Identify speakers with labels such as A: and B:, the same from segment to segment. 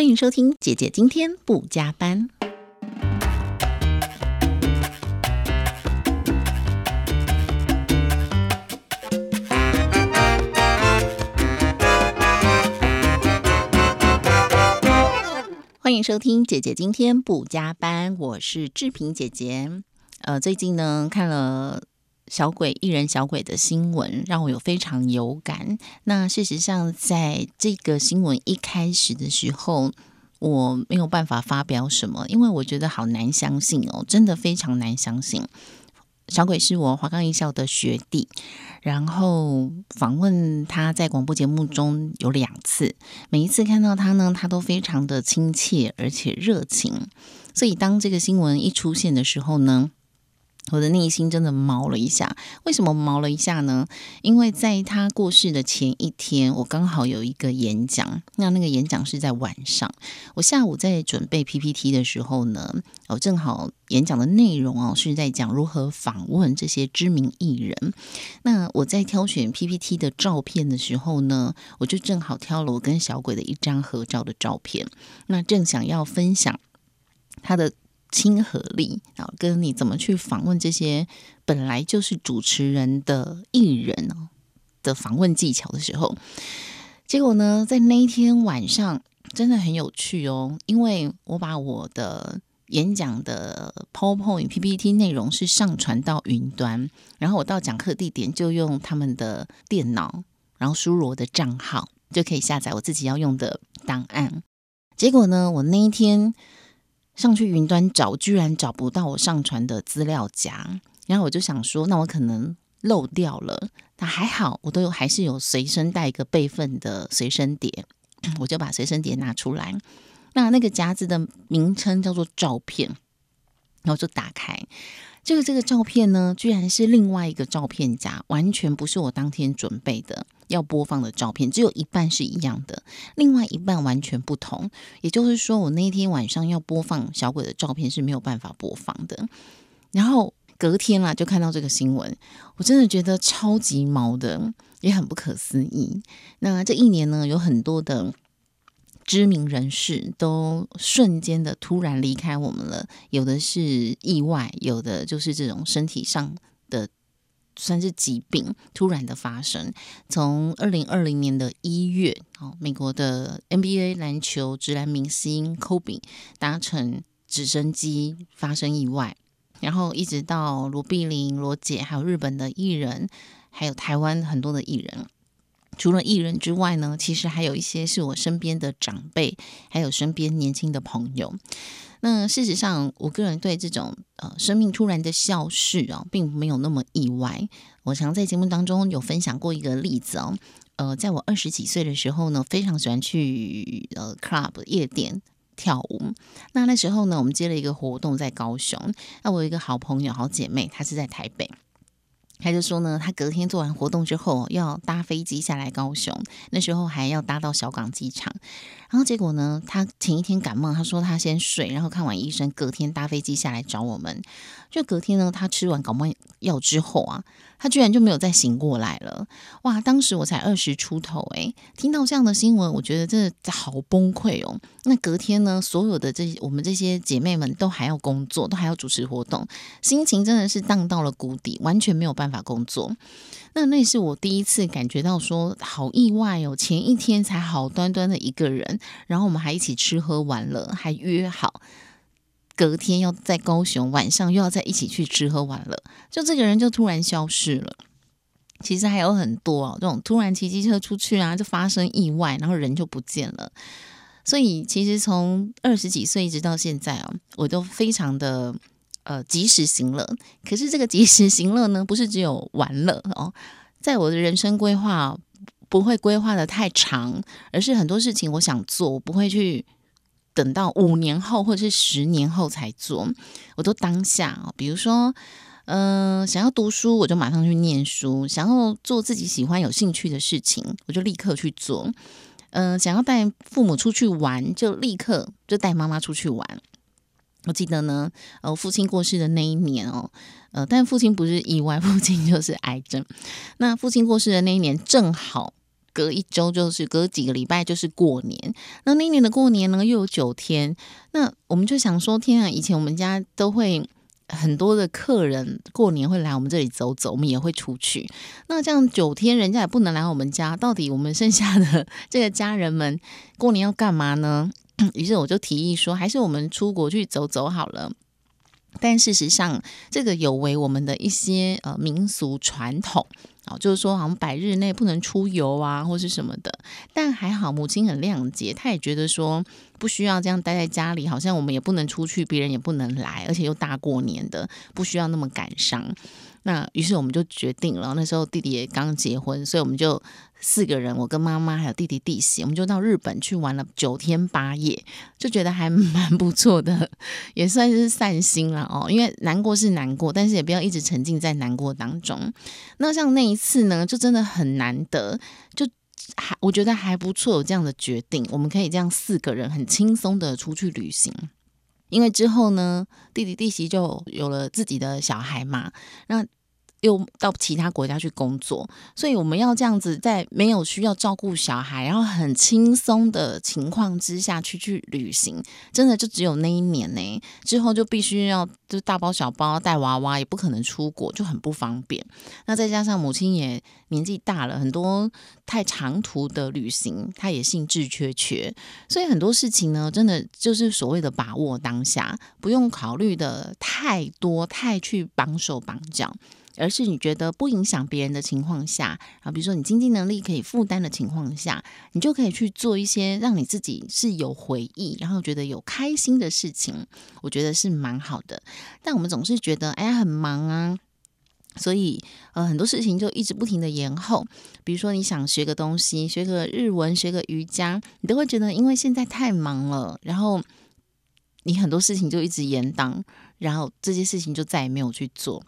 A: 欢迎收听姐姐今天不加班。欢迎收听姐姐今天不加班，我是志平姐姐。呃，最近呢看了小鬼艺人小鬼的新闻，让我有非常有感。那事实上，在这个新闻一开始的时候，我没有办法发表什么，因为我觉得好难相信哦，真的非常难相信。小鬼是我华冈艺校的学弟，然后访问他在广播节目中有两次，每一次看到他呢，他都非常的亲切而且热情。所以当这个新闻一出现的时候呢，我的内心真的毛了一下，为什么毛了一下呢？因为在他过世的前一天，我刚好有一个演讲，那那个演讲是在晚上。我下午在准备 PPT 的时候呢，我正好演讲的内容哦是在讲如何访问这些知名艺人。那我在挑选 PPT 的照片的时候呢，我就正好挑了我跟小鬼的一张合照的照片。那正想要分享他的。亲和力啊，跟你怎么去访问这些本来就是主持人的艺人哦的访问技巧的时候，结果呢，在那一天晚上真的很有趣哦，因为我把我的演讲的 PowerPoint PPT 内容是上传到云端，然后我到讲课地点就用他们的电脑，然后输入我的账号就可以下载我自己要用的档案。结果呢，我那一天。上去云端找，居然找不到我上传的资料夹，然后我就想说，那我可能漏掉了。那还好，我都有还是有随身带一个备份的随身碟，我就把随身碟拿出来。那那个夹子的名称叫做照片，然后就打开。这个这个照片呢，居然是另外一个照片夹，完全不是我当天准备的要播放的照片，只有一半是一样的，另外一半完全不同。也就是说，我那天晚上要播放小鬼的照片是没有办法播放的。然后隔天啦，就看到这个新闻，我真的觉得超级毛的，也很不可思议。那这一年呢，有很多的。知名人士都瞬间的突然离开我们了，有的是意外，有的就是这种身体上的算是疾病突然的发生。从二零二零年的一月，哦，美国的 NBA 篮球直男明星 Kobe 搭乘直升机发生意外，然后一直到罗碧玲、罗姐，还有日本的艺人，还有台湾很多的艺人。除了艺人之外呢，其实还有一些是我身边的长辈，还有身边年轻的朋友。那事实上，我个人对这种呃生命突然的消逝啊，并没有那么意外。我常在节目当中有分享过一个例子哦，呃，在我二十几岁的时候呢，非常喜欢去呃 club 夜店跳舞。那那时候呢，我们接了一个活动在高雄，那我有一个好朋友、好姐妹，她是在台北。他就说呢，他隔天做完活动之后要搭飞机下来高雄，那时候还要搭到小港机场，然后结果呢，他前一天感冒，他说他先睡，然后看完医生，隔天搭飞机下来找我们。就隔天呢，他吃完感冒药之后啊。他居然就没有再醒过来了，哇！当时我才二十出头，诶，听到这样的新闻，我觉得真的好崩溃哦。那隔天呢，所有的这我们这些姐妹们都还要工作，都还要主持活动，心情真的是荡到了谷底，完全没有办法工作。那那是我第一次感觉到说，好意外哦！前一天才好端端的一个人，然后我们还一起吃喝玩乐，还约好。隔天要在高雄，晚上又要在一起去吃喝玩乐，就这个人就突然消失了。其实还有很多啊，这种突然骑机车出去啊，就发生意外，然后人就不见了。所以其实从二十几岁一直到现在啊，我都非常的呃及时行乐。可是这个及时行乐呢，不是只有玩乐哦，在我的人生规划不会规划的太长，而是很多事情我想做，我不会去。等到五年后或者是十年后才做，我都当下哦。比如说，嗯，想要读书，我就马上去念书；想要做自己喜欢、有兴趣的事情，我就立刻去做。嗯，想要带父母出去玩，就立刻就带妈妈出去玩。我记得呢，呃，父亲过世的那一年哦，呃，但父亲不是意外，父亲就是癌症。那父亲过世的那一年，正好隔一周就是隔几个礼拜就是过年。那那年的过年呢，又有九天。那我们就想说，天啊，以前我们家都会很多的客人过年会来我们这里走走，我们也会出去。那这样九天，人家也不能来我们家，到底我们剩下的 这个家人们过年要干嘛呢？于是我就提议说，还是我们出国去走走好了。但事实上，这个有违我们的一些呃民俗传统啊，就是说好像百日内不能出游啊，或是什么的。但还好，母亲很谅解，她也觉得说不需要这样待在家里，好像我们也不能出去，别人也不能来，而且又大过年的，不需要那么感伤。那于是我们就决定了，那时候弟弟也刚结婚，所以我们就四个人，我跟妈妈还有弟弟弟媳，我们就到日本去玩了九天八夜，就觉得还蛮不错的，也算是散心了哦。因为难过是难过，但是也不要一直沉浸在难过当中。那像那一次呢，就真的很难得，就还我觉得还不错，有这样的决定，我们可以这样四个人很轻松的出去旅行。因为之后呢，弟弟弟媳就有了自己的小孩嘛，那又到其他国家去工作，所以我们要这样子在没有需要照顾小孩，然后很轻松的情况之下去去旅行，真的就只有那一年呢。之后就必须要就大包小包带娃娃，也不可能出国，就很不方便。那再加上母亲也年纪大了，很多太长途的旅行，她也兴致缺缺，所以很多事情呢，真的就是所谓的把握当下，不用考虑的太多，太去绑手绑脚。而是你觉得不影响别人的情况下啊，比如说你经济能力可以负担的情况下，你就可以去做一些让你自己是有回忆，然后觉得有开心的事情，我觉得是蛮好的。但我们总是觉得哎呀很忙啊，所以呃很多事情就一直不停的延后。比如说你想学个东西，学个日文，学个瑜伽，你都会觉得因为现在太忙了，然后你很多事情就一直延宕，然后这些事情就再也没有去做。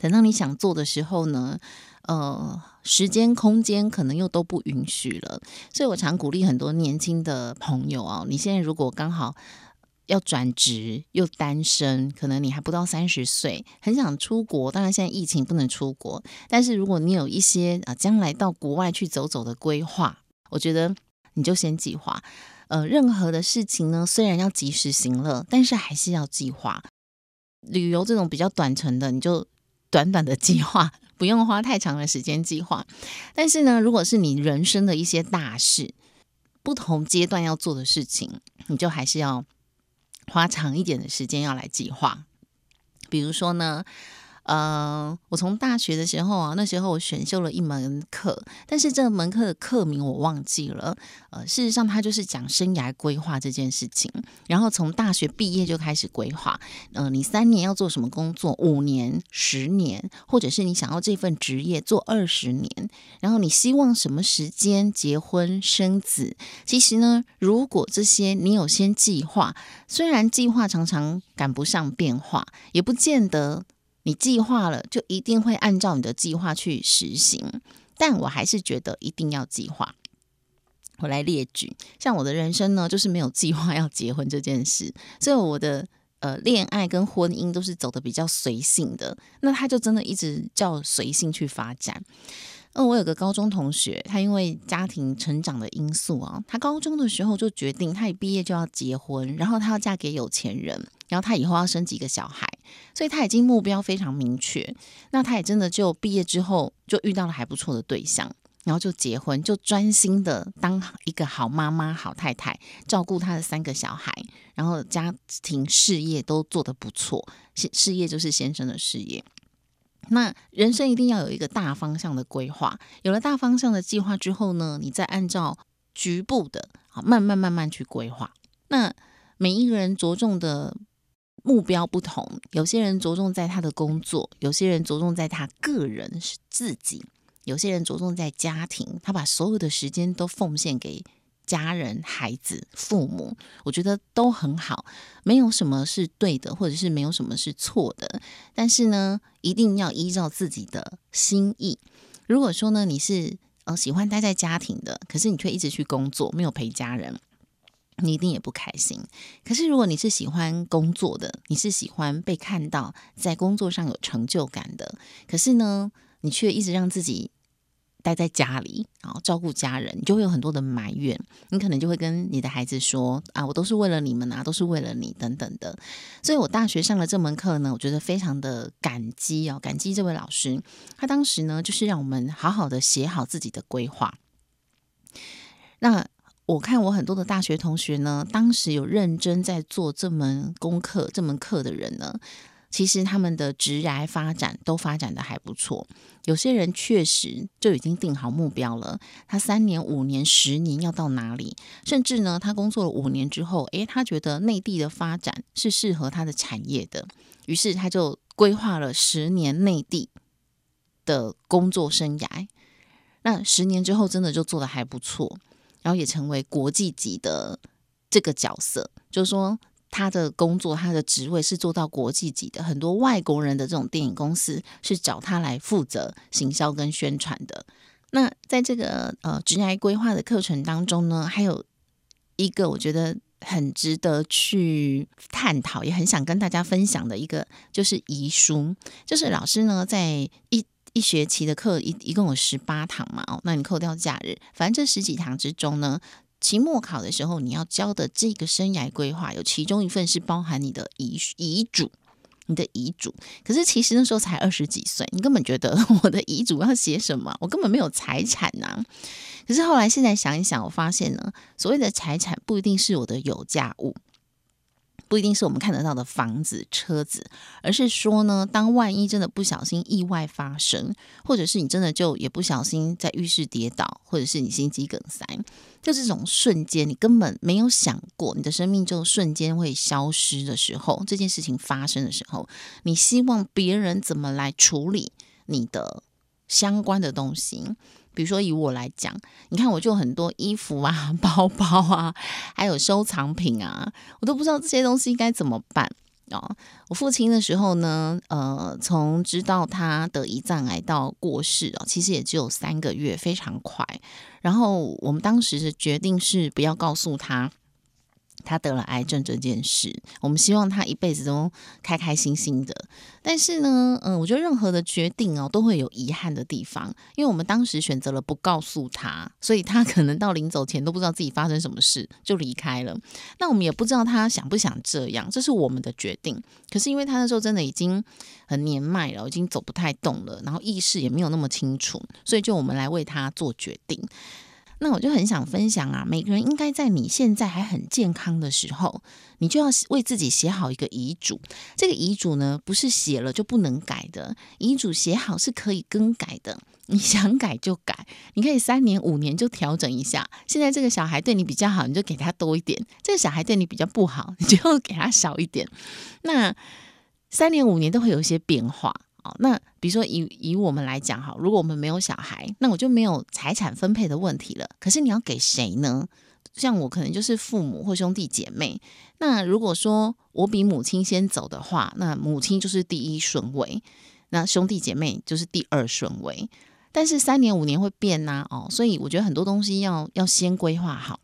A: 等到你想做的时候呢，呃，时间、空间可能又都不允许了。所以我常鼓励很多年轻的朋友啊，你现在如果刚好要转职，又单身，可能你还不到三十岁，很想出国。当然现在疫情不能出国，但是如果你有一些啊将来到国外去走走的规划，我觉得你就先计划。呃，任何的事情呢，虽然要及时行乐，但是还是要计划。旅游这种比较短程的，你就。短短的计划 不用花太长的时间计划，但是呢，如果是你人生的一些大事，不同阶段要做的事情，你就还是要花长一点的时间要来计划。比如说呢。呃，我从大学的时候啊，那时候我选修了一门课，但是这门课的课名我忘记了。呃，事实上它就是讲生涯规划这件事情。然后从大学毕业就开始规划，呃，你三年要做什么工作，五年、十年，或者是你想要这份职业做二十年，然后你希望什么时间结婚生子？其实呢，如果这些你有先计划，虽然计划常常赶不上变化，也不见得。你计划了，就一定会按照你的计划去实行。但我还是觉得一定要计划。我来列举，像我的人生呢，就是没有计划要结婚这件事，所以我的呃恋爱跟婚姻都是走的比较随性的。那他就真的一直叫随性去发展。那我有个高中同学，他因为家庭成长的因素啊，他高中的时候就决定，他一毕业就要结婚，然后他要嫁给有钱人，然后他以后要生几个小孩，所以他已经目标非常明确。那他也真的就毕业之后就遇到了还不错的对象，然后就结婚，就专心的当一个好妈妈、好太太，照顾他的三个小孩，然后家庭事业都做得不错，事事业就是先生的事业。那人生一定要有一个大方向的规划，有了大方向的计划之后呢，你再按照局部的，好慢慢慢慢去规划。那每一个人着重的目标不同，有些人着重在他的工作，有些人着重在他个人是自己，有些人着重在家庭，他把所有的时间都奉献给。家人、孩子、父母，我觉得都很好，没有什么是对的，或者是没有什么是错的。但是呢，一定要依照自己的心意。如果说呢，你是呃喜欢待在家庭的，可是你却一直去工作，没有陪家人，你一定也不开心。可是如果你是喜欢工作的，你是喜欢被看到在工作上有成就感的，可是呢，你却一直让自己。待在家里，然后照顾家人，你就会有很多的埋怨。你可能就会跟你的孩子说：“啊，我都是为了你们啊，都是为了你等等的。”所以，我大学上了这门课呢，我觉得非常的感激哦，感激这位老师。他当时呢，就是让我们好好的写好自己的规划。那我看我很多的大学同学呢，当时有认真在做这门功课、这门课的人呢。其实他们的职涯发展都发展的还不错，有些人确实就已经定好目标了，他三年、五年、十年要到哪里？甚至呢，他工作了五年之后，诶，他觉得内地的发展是适合他的产业的，于是他就规划了十年内地的工作生涯。那十年之后，真的就做的还不错，然后也成为国际级的这个角色，就是说。他的工作，他的职位是做到国际级的，很多外国人的这种电影公司是找他来负责行销跟宣传的。那在这个呃职业规划的课程当中呢，还有一个我觉得很值得去探讨，也很想跟大家分享的一个，就是遗书。就是老师呢，在一一学期的课一一共有十八堂嘛，哦，那你扣掉假日，反正这十几堂之中呢。期末考的时候，你要交的这个生涯规划，有其中一份是包含你的遗遗嘱，你的遗嘱。可是其实那时候才二十几岁，你根本觉得 我的遗嘱要写什么？我根本没有财产呐。可是后来现在想一想，我发现呢，所谓的财产不一定是我的有价物。不一定是我们看得到的房子、车子，而是说呢，当万一真的不小心意外发生，或者是你真的就也不小心在浴室跌倒，或者是你心肌梗塞，就这种瞬间，你根本没有想过你的生命就瞬间会消失的时候，这件事情发生的时候，你希望别人怎么来处理你的相关的东西？比如说以我来讲，你看我就很多衣服啊、包包啊，还有收藏品啊，我都不知道这些东西该怎么办哦。我父亲的时候呢，呃，从知道他得胰脏癌到过世啊，其实也只有三个月，非常快。然后我们当时的决定是不要告诉他。他得了癌症这件事，我们希望他一辈子都开开心心的。但是呢，嗯，我觉得任何的决定哦，都会有遗憾的地方。因为我们当时选择了不告诉他，所以他可能到临走前都不知道自己发生什么事就离开了。那我们也不知道他想不想这样，这是我们的决定。可是因为他那时候真的已经很年迈了，已经走不太动了，然后意识也没有那么清楚，所以就我们来为他做决定。那我就很想分享啊，每个人应该在你现在还很健康的时候，你就要为自己写好一个遗嘱。这个遗嘱呢，不是写了就不能改的，遗嘱写好是可以更改的。你想改就改，你可以三年五年就调整一下。现在这个小孩对你比较好，你就给他多一点；这个小孩对你比较不好，你就给他少一点。那三年五年都会有一些变化。那比如说以以我们来讲哈，如果我们没有小孩，那我就没有财产分配的问题了。可是你要给谁呢？像我可能就是父母或兄弟姐妹。那如果说我比母亲先走的话，那母亲就是第一顺位，那兄弟姐妹就是第二顺位。但是三年五年会变呐，哦，所以我觉得很多东西要要先规划好。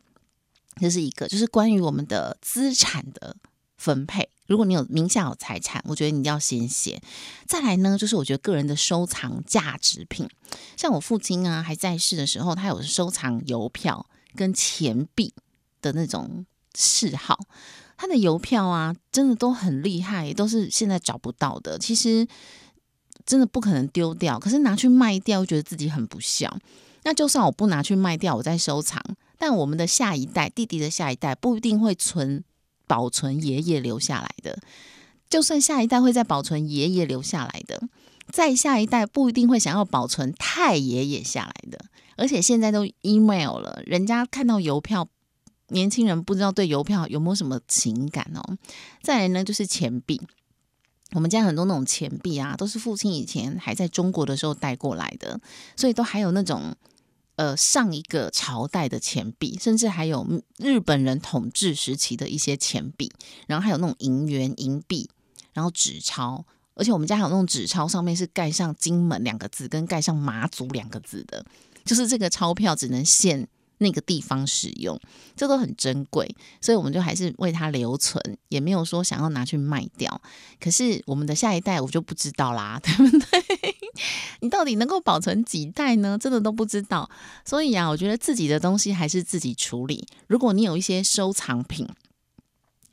A: 这是一个，就是关于我们的资产的。分配，如果你有名下有财产，我觉得你要先写。再来呢，就是我觉得个人的收藏价值品，像我父亲啊还在世的时候，他有收藏邮票跟钱币的那种嗜好。他的邮票啊，真的都很厉害，都是现在找不到的。其实真的不可能丢掉，可是拿去卖掉，又觉得自己很不孝。那就算我不拿去卖掉，我在收藏，但我们的下一代，弟弟的下一代，不一定会存。保存爷爷留下来的，就算下一代会再保存爷爷留下来的，再下一代不一定会想要保存太爷爷下来的。而且现在都 email 了，人家看到邮票，年轻人不知道对邮票有没有什么情感哦。再来呢，就是钱币，我们家很多那种钱币啊，都是父亲以前还在中国的时候带过来的，所以都还有那种。呃，上一个朝代的钱币，甚至还有日本人统治时期的一些钱币，然后还有那种银元、银币，然后纸钞，而且我们家还有那种纸钞，上面是盖上“金门”两个字，跟盖上“马祖”两个字的，就是这个钞票只能限那个地方使用，这都很珍贵，所以我们就还是为它留存，也没有说想要拿去卖掉。可是我们的下一代，我就不知道啦，对不对？你到底能够保存几代呢？真的都不知道。所以啊，我觉得自己的东西还是自己处理。如果你有一些收藏品，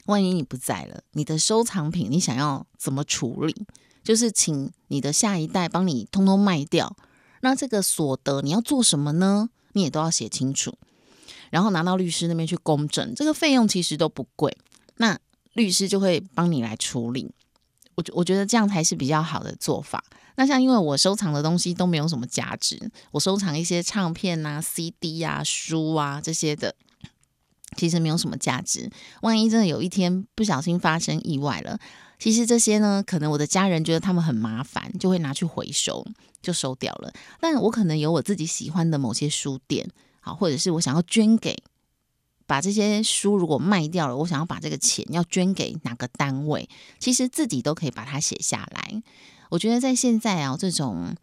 A: 万一你不在了，你的收藏品你想要怎么处理？就是请你的下一代帮你通通卖掉。那这个所得你要做什么呢？你也都要写清楚，然后拿到律师那边去公证。这个费用其实都不贵，那律师就会帮你来处理。我我觉得这样才是比较好的做法。那像因为我收藏的东西都没有什么价值，我收藏一些唱片啊、CD 啊、书啊这些的。其实没有什么价值。万一真的有一天不小心发生意外了，其实这些呢，可能我的家人觉得他们很麻烦，就会拿去回收，就收掉了。但我可能有我自己喜欢的某些书店，好，或者是我想要捐给，把这些书如果卖掉了，我想要把这个钱要捐给哪个单位，其实自己都可以把它写下来。我觉得在现在啊，这种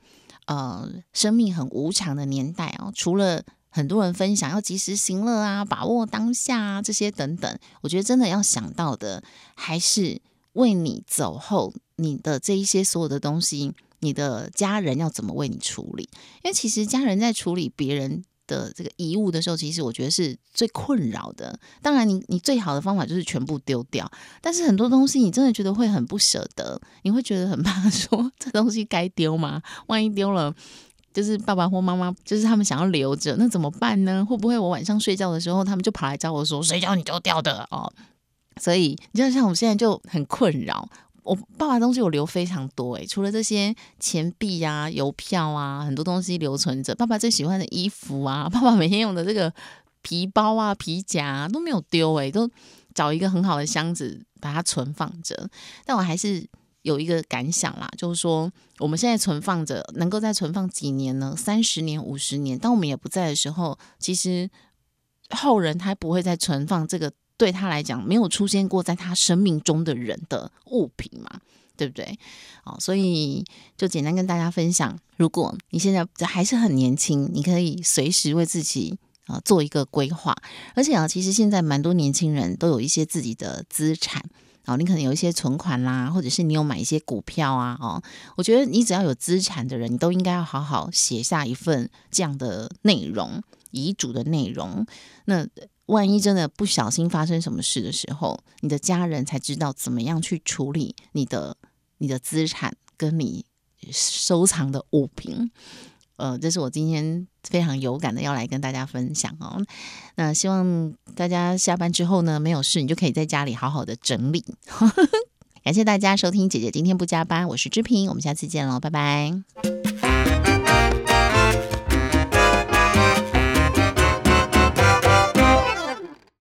A: 呃生命很无常的年代啊，除了很多人分享要及时行乐啊，把握当下啊，这些等等。我觉得真的要想到的，还是为你走后你的这一些所有的东西，你的家人要怎么为你处理？因为其实家人在处理别人的这个遗物的时候，其实我觉得是最困扰的。当然，你你最好的方法就是全部丢掉，但是很多东西你真的觉得会很不舍得，你会觉得很怕说 这东西该丢吗？万一丢了。就是爸爸或妈妈，就是他们想要留着，那怎么办呢？会不会我晚上睡觉的时候，他们就跑来找我说：“谁叫你丢掉的？”哦，所以你就像我现在就很困扰。我爸爸东西我留非常多诶，除了这些钱币啊、邮票啊，很多东西留存着。爸爸最喜欢的衣服啊，爸爸每天用的这个皮包啊、皮夹都没有丢诶，都找一个很好的箱子把它存放着。但我还是。有一个感想啦，就是说我们现在存放着，能够再存放几年呢？三十年、五十年，当我们也不在的时候，其实后人他不会再存放这个对他来讲没有出现过在他生命中的人的物品嘛，对不对？哦，所以就简单跟大家分享，如果你现在还是很年轻，你可以随时为自己啊做一个规划，而且啊，其实现在蛮多年轻人都有一些自己的资产。哦，你可能有一些存款啦，或者是你有买一些股票啊，哦，我觉得你只要有资产的人，你都应该要好好写下一份这样的内容，遗嘱的内容。那万一真的不小心发生什么事的时候，你的家人才知道怎么样去处理你的你的资产跟你收藏的物品。呃，这是我今天非常有感的要来跟大家分享哦。那希望大家下班之后呢，没有事，你就可以在家里好好的整理。感谢大家收听姐姐今天不加班，我是志平，我们下次见喽，拜拜。